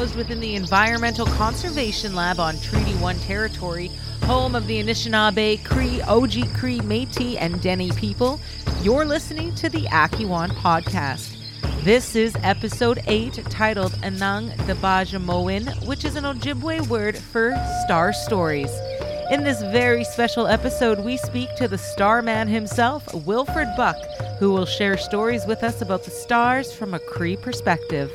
housed within the Environmental Conservation Lab on Treaty 1 territory, home of the Anishinaabe, Cree, Oji Cree, Metis, and Dene people. You're listening to the Akiwan podcast. This is episode 8 titled Anang Dabaja Moin, which is an Ojibwe word for star stories. In this very special episode, we speak to the starman himself, Wilfred Buck, who will share stories with us about the stars from a Cree perspective.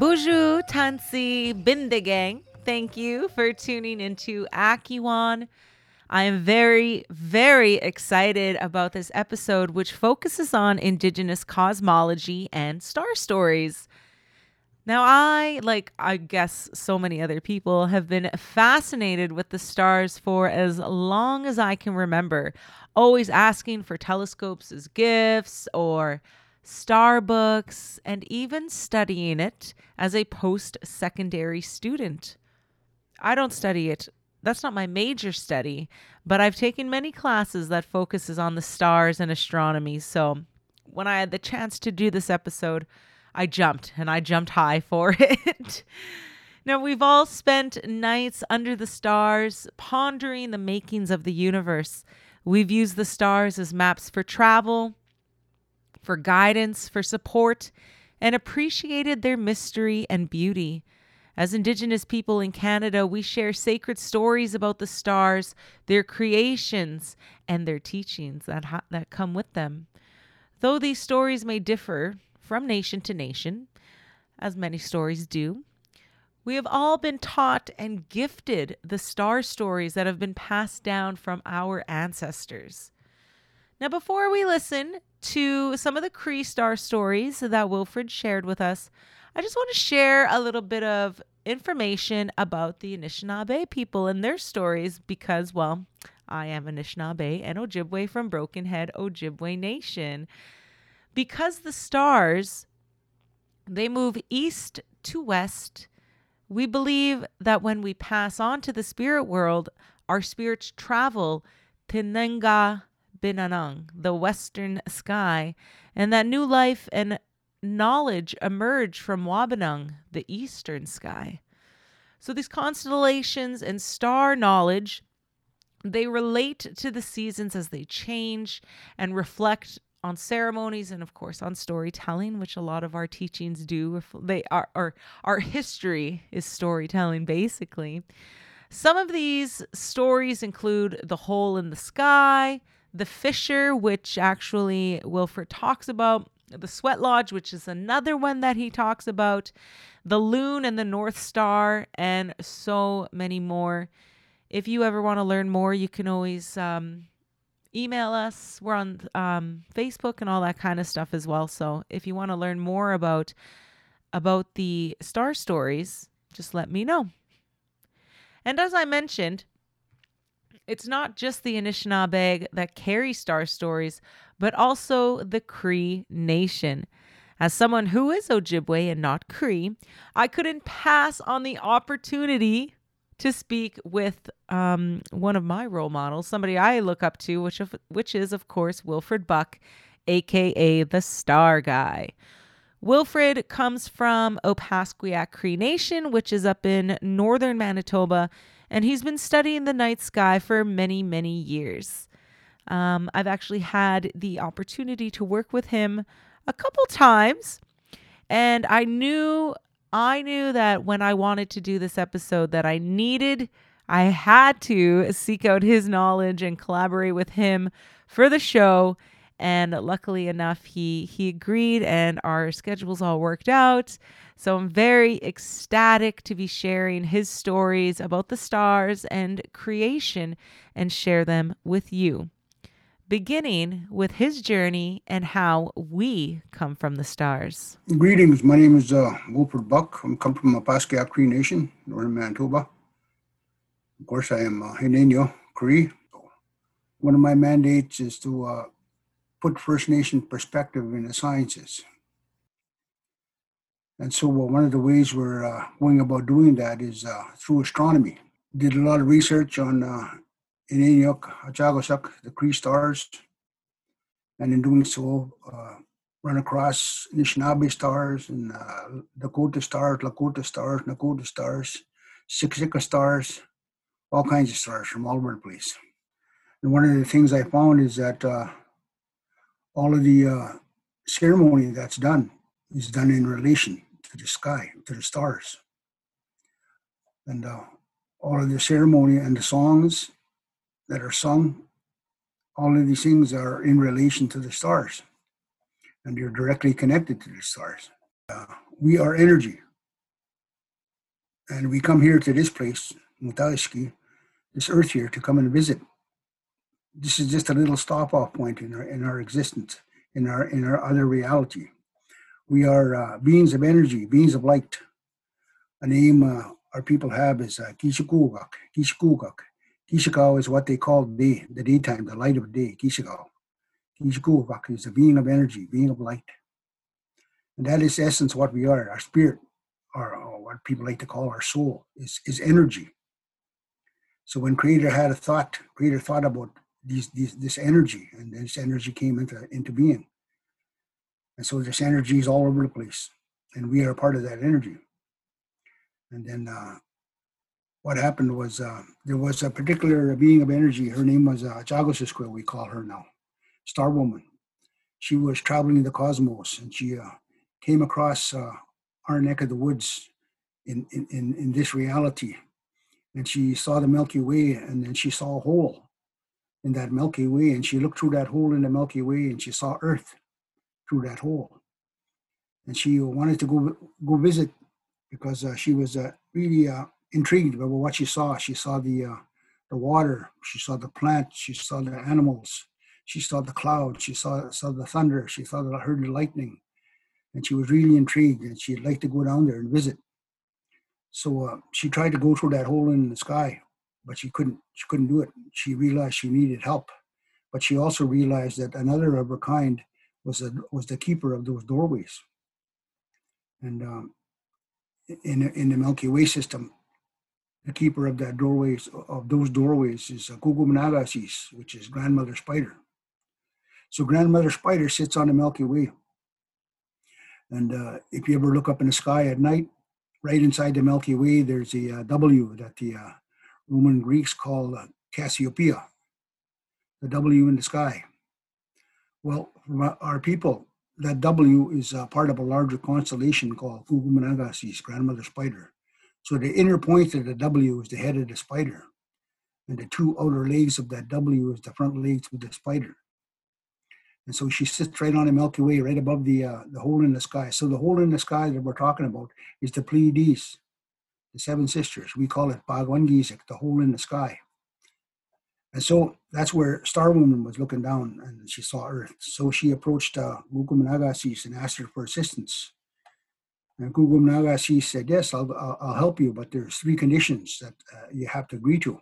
Bonjour, Tansi Bindegang. Thank you for tuning into Akiwan. I am very, very excited about this episode, which focuses on Indigenous cosmology and star stories. Now, I, like I guess so many other people, have been fascinated with the stars for as long as I can remember, always asking for telescopes as gifts or star books, and even studying it as a post secondary student. I don't study it. That's not my major study, but I've taken many classes that focuses on the stars and astronomy. So, when I had the chance to do this episode, I jumped and I jumped high for it. now, we've all spent nights under the stars pondering the makings of the universe. We've used the stars as maps for travel, for guidance, for support, and appreciated their mystery and beauty. As Indigenous people in Canada, we share sacred stories about the stars, their creations, and their teachings that, ha- that come with them. Though these stories may differ from nation to nation, as many stories do, we have all been taught and gifted the star stories that have been passed down from our ancestors. Now, before we listen to some of the Cree star stories that Wilfred shared with us, I just want to share a little bit of information about the Anishinaabe people and their stories because, well, I am Anishinaabe and Ojibwe from Broken Head Ojibwe Nation. Because the stars, they move east to west, we believe that when we pass on to the spirit world, our spirits travel Tinenga Binanang, the western sky, and that new life and knowledge emerge from Wabanung, the eastern sky. So these constellations and star knowledge, they relate to the seasons as they change and reflect on ceremonies and of course on storytelling which a lot of our teachings do they are our, our history is storytelling basically some of these stories include the hole in the sky the Fisher, which actually wilfred talks about the Sweat Lodge, which is another one that he talks about, the Loon and the North Star, and so many more. If you ever want to learn more, you can always um, email us. We're on um, Facebook and all that kind of stuff as well. So if you want to learn more about about the star stories, just let me know. And as I mentioned, it's not just the Anishinaabe that carry star stories, but also the Cree Nation. As someone who is Ojibwe and not Cree, I couldn't pass on the opportunity to speak with um, one of my role models, somebody I look up to, which of, which is of course Wilfred Buck, aka the Star Guy. Wilfred comes from Opaskwayak Cree Nation, which is up in northern Manitoba, and he's been studying the night sky for many, many years. Um, I've actually had the opportunity to work with him a couple times, and I knew I knew that when I wanted to do this episode that I needed I had to seek out his knowledge and collaborate with him for the show and luckily enough he he agreed and our schedules all worked out so i'm very ecstatic to be sharing his stories about the stars and creation and share them with you beginning with his journey and how we come from the stars. Greetings. My name is uh, Wilfred Buck. I come from the Opaskwayak Cree Nation, northern Manitoba. Of course, I am uh, Hinenyo Cree. One of my mandates is to uh, put First Nation perspective in the sciences. And so, well, one of the ways we're uh, going about doing that is uh, through astronomy. did a lot of research on uh, Achagoshuk, the Cree stars, and in doing so, uh, run across Anishinaabe stars and uh, Dakota stars, Lakota stars, Nakota stars, Siksika stars, all kinds of stars from all over the place. And one of the things I found is that uh, all of the uh, ceremony that's done is done in relation to the sky, to the stars. And uh, all of the ceremony and the songs that are sung, all of these things are in relation to the stars. And you're directly connected to the stars. Uh, we are energy. And we come here to this place, Mutaliski, this earth here, to come and visit. This is just a little stop off point in our, in our existence, in our, in our other reality. We are uh, beings of energy, beings of light. A name uh, our people have is uh, Kishikugak, Kishikugak. Kishikau is what they call day, the daytime, the light of day, Kishikau. Kishikugak is a being of energy, being of light. And that is essence what we are, our spirit, or, or what people like to call our soul, is, is energy. So when Creator had a thought, Creator thought about these, these, this energy, and this energy came into, into being. And so this energy is all over the place, and we are a part of that energy. And then uh, what happened was uh, there was a particular being of energy. Her name was uh, we call her now, Star Woman. She was traveling the cosmos, and she uh, came across uh, our neck of the woods in, in, in, in this reality. And she saw the Milky Way, and then she saw a hole in that Milky Way, and she looked through that hole in the Milky Way, and she saw Earth through that hole. And she wanted to go go visit because uh, she was uh, really uh, intrigued by what she saw. She saw the uh, the water, she saw the plants, she saw the animals, she saw the clouds, she saw saw the thunder, she saw the heard the lightning, and she was really intrigued, and she'd like to go down there and visit. So uh, she tried to go through that hole in the sky, but she couldn't. She couldn't do it. She realized she needed help, but she also realized that another of her kind was a, was the keeper of those doorways. And um, in in the Milky Way system, the keeper of that doorways of those doorways is Kugumanagasis, which is grandmother spider. So grandmother spider sits on the Milky Way. And uh, if you ever look up in the sky at night, right inside the Milky Way, there's a uh, W that the uh, Roman Greeks call uh, Cassiopeia, the W in the sky. Well, our people, that W is uh, part of a larger constellation called Kugumanagasis, grandmother spider. So the inner point of the W is the head of the spider, and the two outer legs of that W is the front legs of the spider. And so she sits right on the Milky Way, right above the uh, the hole in the sky. So the hole in the sky that we're talking about is the Pleiades, the seven sisters. We call it Bagwangizik, the hole in the sky. And so that's where Star Woman was looking down and she saw Earth. So she approached uh, Gugumanagasis and asked her for assistance. And Gugumanagasis said, Yes, I'll, I'll, help you, but there's three conditions that uh, you have to agree to.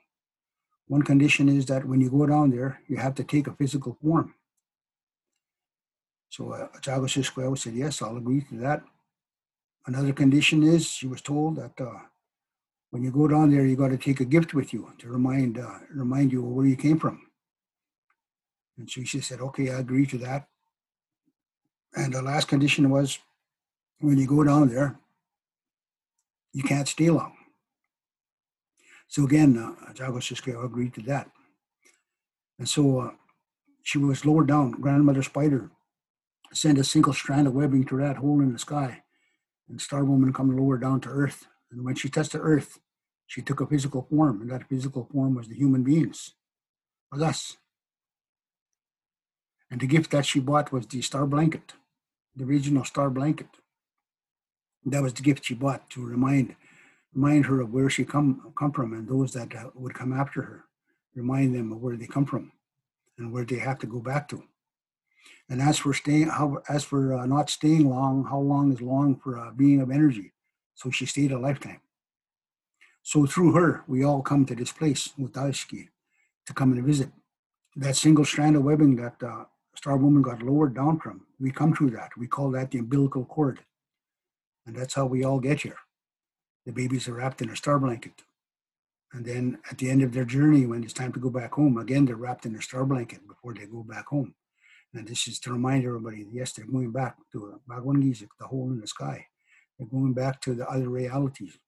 One condition is that when you go down there, you have to take a physical form. So uh, Chago said, Yes, I'll agree to that. Another condition is she was told that uh, when you go down there, you got to take a gift with you to remind uh, remind you where you came from. And so she said, "Okay, I agree to that." And the last condition was, when you go down there, you can't stay long. So again, uh, Jago agreed to that. And so uh, she was lowered down. Grandmother Spider sent a single strand of webbing to that hole in the sky, and Star Woman come lower down to Earth and when she touched the earth, she took a physical form, and that physical form was the human beings, was us. And the gift that she bought was the star blanket, the original star blanket. That was the gift she bought to remind remind her of where she come come from, and those that uh, would come after her, remind them of where they come from, and where they have to go back to. And as for staying, how as for uh, not staying long, how long is long for a being of energy? So she stayed a lifetime. So through her, we all come to this place, with Mutashki, to come and visit. That single strand of webbing that uh, Star Woman got lowered down from, we come through that. We call that the umbilical cord. And that's how we all get here. The babies are wrapped in a star blanket. And then at the end of their journey, when it's time to go back home, again, they're wrapped in a star blanket before they go back home. And this is to remind everybody, yes, they're going back to Bhagwan Gizik, the hole in the sky. They're going back to the other realities.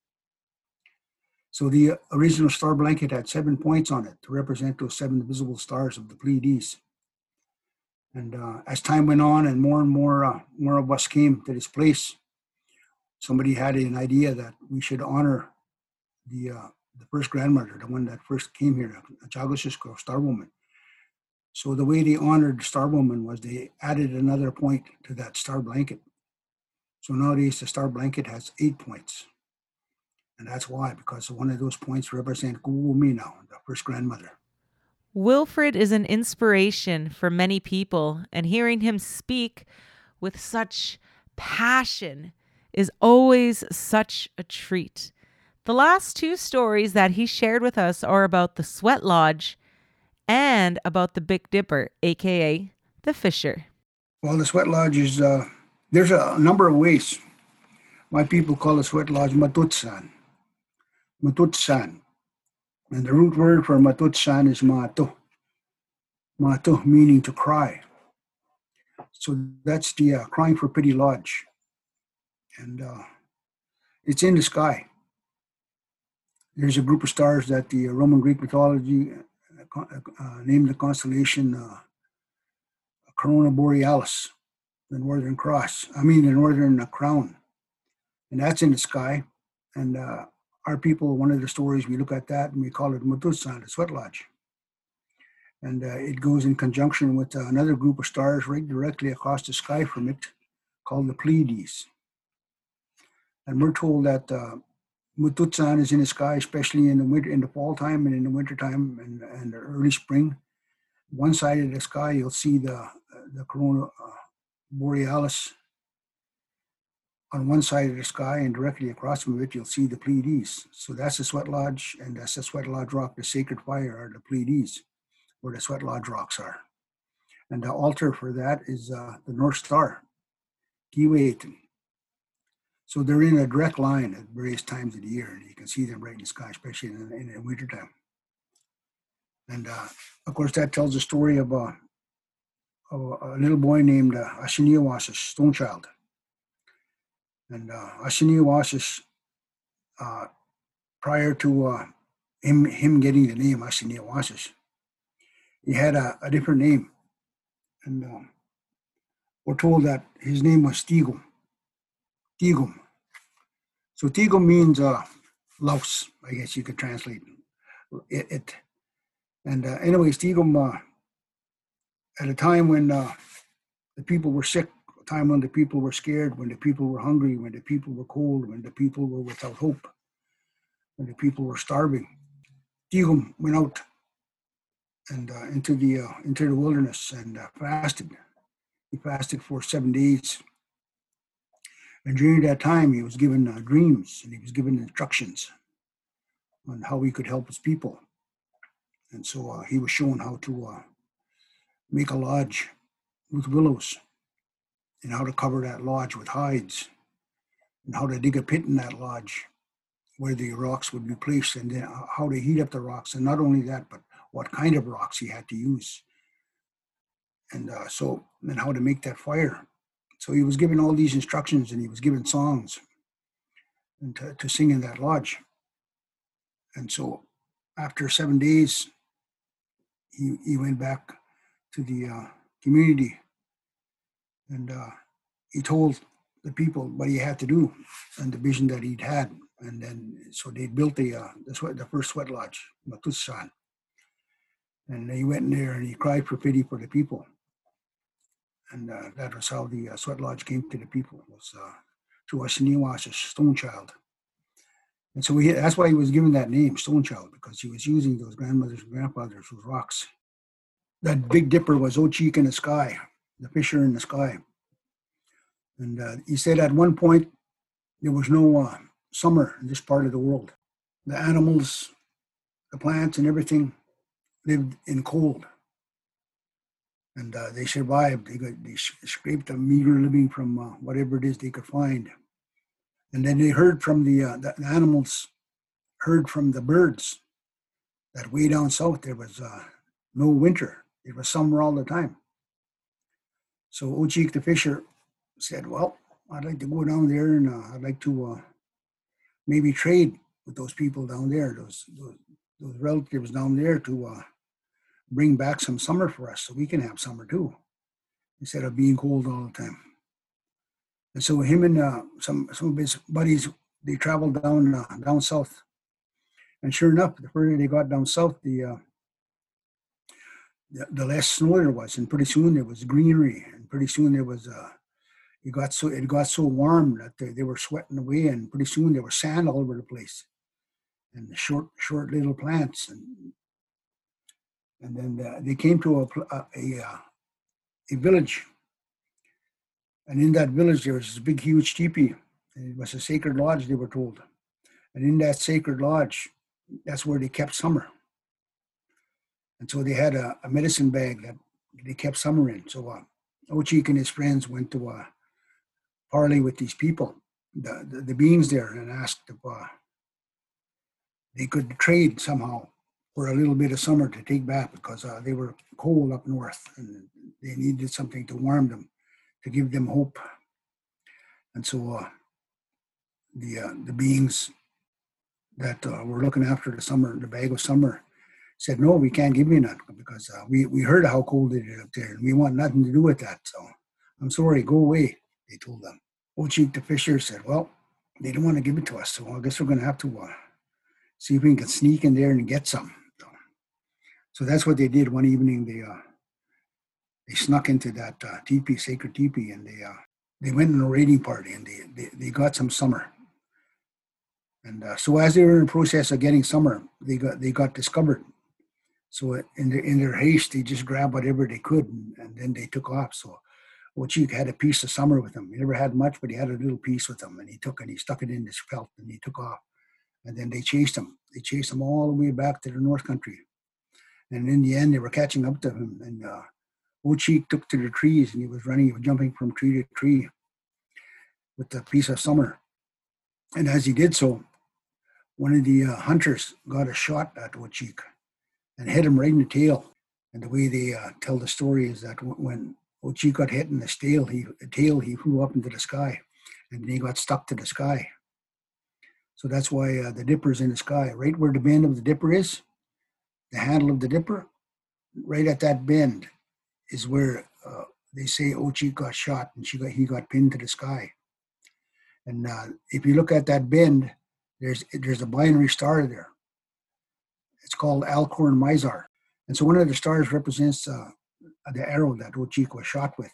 So the original star blanket had seven points on it to represent those seven visible stars of the Pleiades. And uh, as time went on and more and more, uh, more of us came to this place, somebody had an idea that we should honor the uh, the first grandmother, the one that first came here, Jagasisko, Star Woman. So the way they honored Star Woman was they added another point to that star blanket. So nowadays the star blanket has eight points. And that's why, because one of those points represent Gugumina, the first grandmother. Wilfred is an inspiration for many people, and hearing him speak with such passion is always such a treat. The last two stories that he shared with us are about the Sweat Lodge and about the Big Dipper, aka the Fisher. Well, the Sweat Lodge is, uh, there's a number of ways. My people call the Sweat Lodge Matutsan. Matutsan. And the root word for Matutsan is Mato. Mato meaning to cry. So that's the uh, Crying for Pity Lodge. And uh, it's in the sky. There's a group of stars that the Roman Greek mythology uh, uh, named the constellation uh, Corona Borealis, the Northern Cross. I mean, the Northern Crown, and that's in the sky. And uh, our people, one of the stories we look at that and we call it Matusan, the Sweat Lodge. And uh, it goes in conjunction with uh, another group of stars right directly across the sky from it, called the Pleiades. And we're told that Mututsan is in the sky, especially in the winter, in the fall time and in the winter time and, and early spring. One side of the sky, you'll see the the corona uh, borealis on one side of the sky, and directly across from it, you'll see the Pleiades. So that's the Sweat Lodge, and that's the Sweat Lodge rock. The sacred fire are the Pleiades, where the Sweat Lodge rocks are. And the altar for that is uh, the North Star, Kiwetan. So they're in a direct line at various times of the year, and you can see them right in the sky, especially in, in the wintertime. And uh, of course, that tells the story of, uh, of a little boy named uh, Stone Child. And uh, Ashiniwasis, uh, prior to uh, him, him getting the name Ashiniwasis, he had a, a different name. And um, we're told that his name was Stigum. Tigum. So Tigum means uh, louse, I guess you could translate it. it. And uh, anyways, Tigum, uh, at a time when uh, the people were sick, a time when the people were scared, when the people were hungry, when the people were cold, when the people were without hope, when the people were starving, Tigum went out and uh, into the uh, into the wilderness and uh, fasted. He fasted for seven days and during that time, he was given uh, dreams and he was given instructions on how he could help his people. And so uh, he was shown how to make a lodge with willows and how to cover that lodge with hides and how to dig a pit in that lodge where the rocks would be placed and then how to heat up the rocks. And not only that, but what kind of rocks he had to use. And uh, so, and how to make that fire so he was given all these instructions and he was given songs and to, to sing in that lodge. And so after seven days, he, he went back to the uh, community and uh, he told the people what he had to do and the vision that he'd had. And then, so they built the, uh, the, sweat, the first sweat lodge, Matusan. And he went in there and he cried for pity for the people and uh, that was how the uh, sweat lodge came to the people was uh, through a stone child. And so we, that's why he was given that name, Stone Child, because he was using those grandmothers and grandfathers, those rocks. That Big Dipper was Ochik in the sky, the fisher in the sky. And uh, he said at one point there was no uh, summer in this part of the world. The animals, the plants, and everything lived in cold and uh, they survived. They got they scraped a meager living from uh, whatever it is they could find, and then they heard from the, uh, the animals, heard from the birds that way down south there was uh, no winter. It was summer all the time. So Ochik the fisher said, "Well, I'd like to go down there and uh, I'd like to uh, maybe trade with those people down there, those those, those relatives down there, to uh, bring back some summer for us, so we can have summer too, instead of being cold all the time." And so him and uh, some some of his buddies they traveled down uh, down south, and sure enough, the further they got down south, the uh, the, the less snow there was, and pretty soon there was greenery, and pretty soon there was uh, it got so it got so warm that they, they were sweating away, and pretty soon there was sand all over the place, and the short short little plants, and and then uh, they came to a a, a, uh, a village, and in that village there was this big huge teepee, and it was a sacred lodge. They were told, and in that sacred lodge, that's where they kept summer. And so they had a, a medicine bag that they kept summer in. So uh, Ochik and his friends went to uh, parley with these people, the, the, the beings there, and asked if uh, they could trade somehow for a little bit of summer to take back because uh, they were cold up north and they needed something to warm them, to give them hope. And so uh, the uh, the beings that uh, were looking after the summer, the bag of summer, said, no, we can't give you none because uh, we, we heard how cold it is up there and we want nothing to do with that. So I'm sorry, go away, they told them. Ochik the fisher said, well, they don't want to give it to us. So I guess we're going to have to uh, see if we can sneak in there and get some. So, so that's what they did one evening. They, uh, they snuck into that uh, teepee, sacred teepee, and they, uh, they went on a raiding party and they, they, they got some summer. And uh, so as they were in the process of getting summer, they got they got discovered so in their in their haste, they just grabbed whatever they could, and, and then they took off. So Ochik had a piece of summer with him. He never had much, but he had a little piece with him, and he took and he stuck it in his felt, and he took off. And then they chased him. They chased him all the way back to the North Country. And in the end, they were catching up to him. And uh, took to the trees, and he was running, he was jumping from tree to tree with the piece of summer. And as he did so, one of the uh, hunters got a shot at Ochik and hit him right in the tail. And the way they uh, tell the story is that when Ochik got hit in the tail, he the tail he flew up into the sky, and he got stuck to the sky. So that's why uh, the dipper's in the sky, right where the bend of the dipper is, the handle of the dipper, right at that bend, is where uh, they say Ochik got shot and she got he got pinned to the sky. And uh, if you look at that bend, there's there's a binary star there. It's called Alcorn Mizar. And so one of the stars represents uh, the arrow that Ochik was shot with,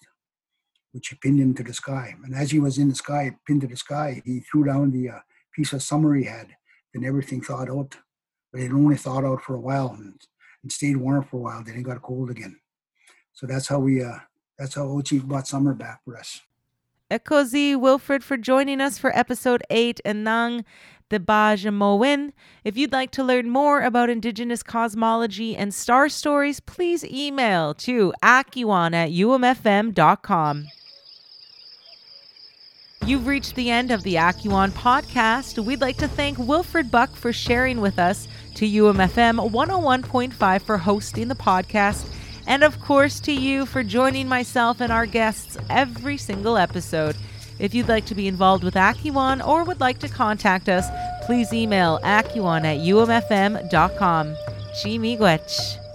which he pinned into the sky. And as he was in the sky, pinned to the sky, he threw down the uh, piece of summer he had, and everything thawed out. But it only thawed out for a while and, and stayed warm for a while. Then it got cold again. So that's how we, uh, that's how Ochik brought summer back for us. Ekozi Wilfred for joining us for episode 8 and Nang the Bajamowin. If you'd like to learn more about Indigenous cosmology and star stories, please email to akiwan at umfm.com. You've reached the end of the Akiwan podcast. We'd like to thank Wilfred Buck for sharing with us, to UMFM 101.5 for hosting the podcast, and of course to you for joining myself and our guests every single episode. If you'd like to be involved with Akiwan or would like to contact us, please email akiwan at umfm.com. Chi